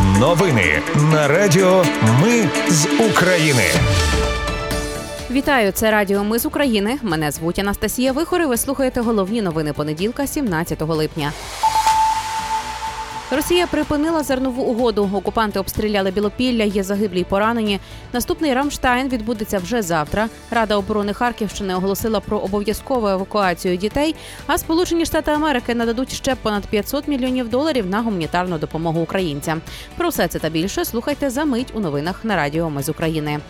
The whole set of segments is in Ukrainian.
Новини на Радіо Ми з України. Вітаю, це Радіо Ми з України. Мене звуть Анастасія Вихор і Ви слухаєте головні новини понеділка, 17 липня. Росія припинила зернову угоду. Окупанти обстріляли Білопілля, є загиблі й поранені. Наступний Рамштайн відбудеться вже завтра. Рада оборони Харківщини оголосила про обов'язкову евакуацію дітей. А Сполучені Штати Америки нададуть ще понад 500 мільйонів доларів на гуманітарну допомогу українцям. Про все це та більше слухайте за мить у новинах на Радіо Ми з України.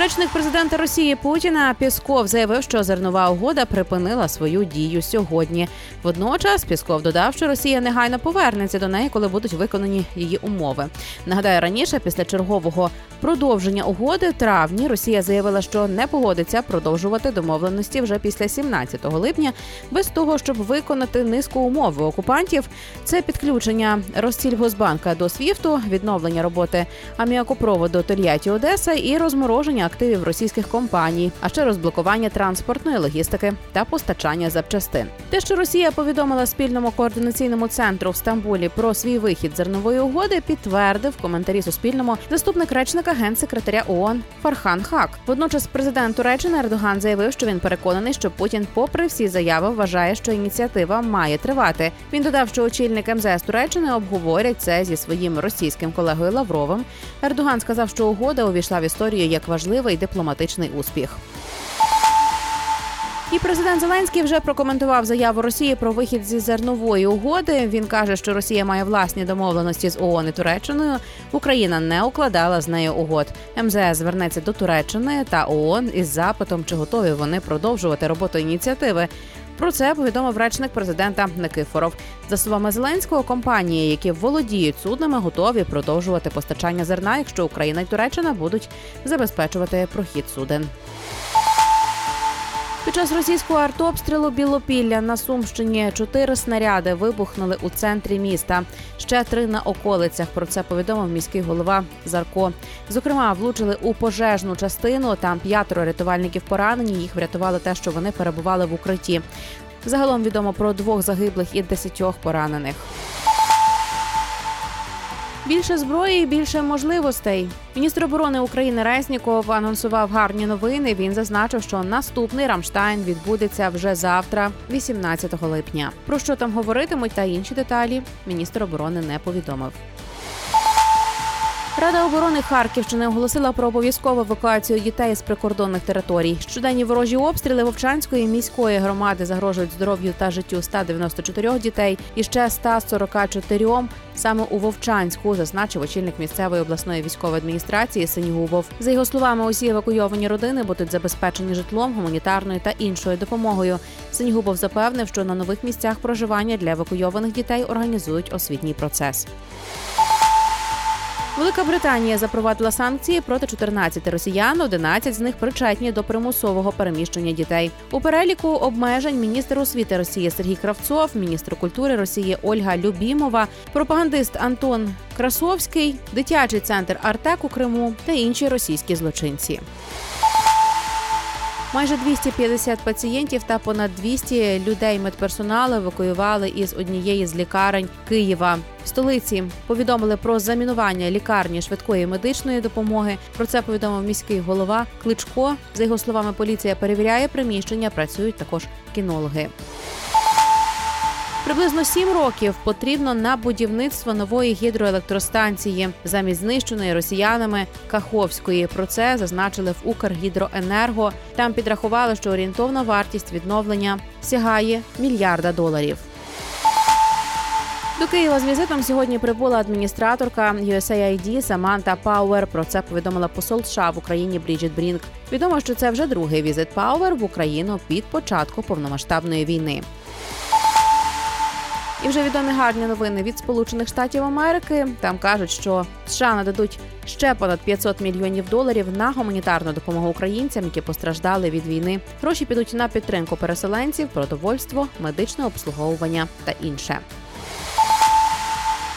Речник президента Росії Путіна Пісков заявив, що зернова угода припинила свою дію сьогодні. Водночас Пісков додав, що Росія негайно повернеться до неї, коли будуть виконані її умови. Нагадаю, раніше після чергового продовження угоди в травні Росія заявила, що не погодиться продовжувати домовленості вже після 17 липня, без того, щоб виконати низку умов окупантів. Це підключення Россільгосбанка до СВІФТу, відновлення роботи аміакопроводу Тольятті Одеса і розмороження активів російських компаній, а ще розблокування транспортної логістики та постачання запчастин. Те, що Росія повідомила спільному координаційному центру в Стамбулі про свій вихід зернової угоди, підтвердив коментарі Суспільному заступник речника генсекретаря ООН Фархан Хак. Водночас, президент Туреччини Ердоган заявив, що він переконаний, що Путін, попри всі заяви, вважає, що ініціатива має тривати. Він додав, що очільник МЗС Туреччини обговорять це зі своїм російським колегою Лавровим. Ердоган сказав, що угода увійшла в історію як важливий дипломатичний успіх. І президент Зеленський вже прокоментував заяву Росії про вихід зі зернової угоди. Він каже, що Росія має власні домовленості з ООН і Туреччиною. Україна не укладала з нею угод. МЗС звернеться до Туреччини та ООН із запитом, чи готові вони продовжувати роботу ініціативи. Про це повідомив речник президента Никифоров. За словами Зеленського, компанії, які володіють суднами, готові продовжувати постачання зерна, якщо Україна і Туреччина будуть забезпечувати прохід суден. Під час російського артобстрілу Білопілля на Сумщині чотири снаряди вибухнули у центрі міста. Ще три на околицях. Про це повідомив міський голова Зарко. Зокрема, влучили у пожежну частину. Там п'ятеро рятувальників поранені. Їх врятували те, що вони перебували в укритті. Загалом відомо про двох загиблих і десятьох поранених. Більше зброї, більше можливостей. Міністр оборони України Резніков анонсував гарні новини. Він зазначив, що наступний Рамштайн відбудеться вже завтра, 18 липня. Про що там говоритимуть та інші деталі, міністр оборони не повідомив. Рада оборони Харківщини оголосила про обов'язкову евакуацію дітей з прикордонних територій. Щоденні ворожі обстріли Вовчанської міської громади загрожують здоров'ю та життю 194 дітей і ще 144 саме у Вовчанську, зазначив очільник місцевої обласної військової адміністрації Синігубов. За його словами, усі евакуйовані родини будуть забезпечені житлом, гуманітарною та іншою допомогою. Синігубов запевнив, що на нових місцях проживання для евакуйованих дітей організують освітній процес. Велика Британія запровадила санкції проти 14 росіян. 11 з них причетні до примусового переміщення дітей. У переліку обмежень міністр освіти Росії Сергій Кравцов, міністр культури Росії Ольга Любімова, пропагандист Антон Красовський, дитячий центр Артек у Криму та інші російські злочинці. Майже 250 пацієнтів та понад 200 людей медперсоналу евакуювали із однієї з лікарень Києва. В столиці повідомили про замінування лікарні швидкої медичної допомоги. Про це повідомив міський голова Кличко. За його словами, поліція перевіряє приміщення. Працюють також кінологи. Приблизно сім років потрібно на будівництво нової гідроелектростанції замість знищеної росіянами Каховської. Про це зазначили в Укргідроенерго. Там підрахували, що орієнтовна вартість відновлення сягає мільярда доларів. До Києва з візитом сьогодні прибула адміністраторка USAID Саманта Пауер. Про це повідомила посол США в Україні Бріджит Брінк. Відомо, що це вже другий візит Пауер в Україну від початку повномасштабної війни. І вже відомі гарні новини від Сполучених Штатів Америки. Там кажуть, що США нададуть ще понад 500 мільйонів доларів на гуманітарну допомогу українцям, які постраждали від війни. Гроші підуть на підтримку переселенців, продовольство, медичне обслуговування та інше.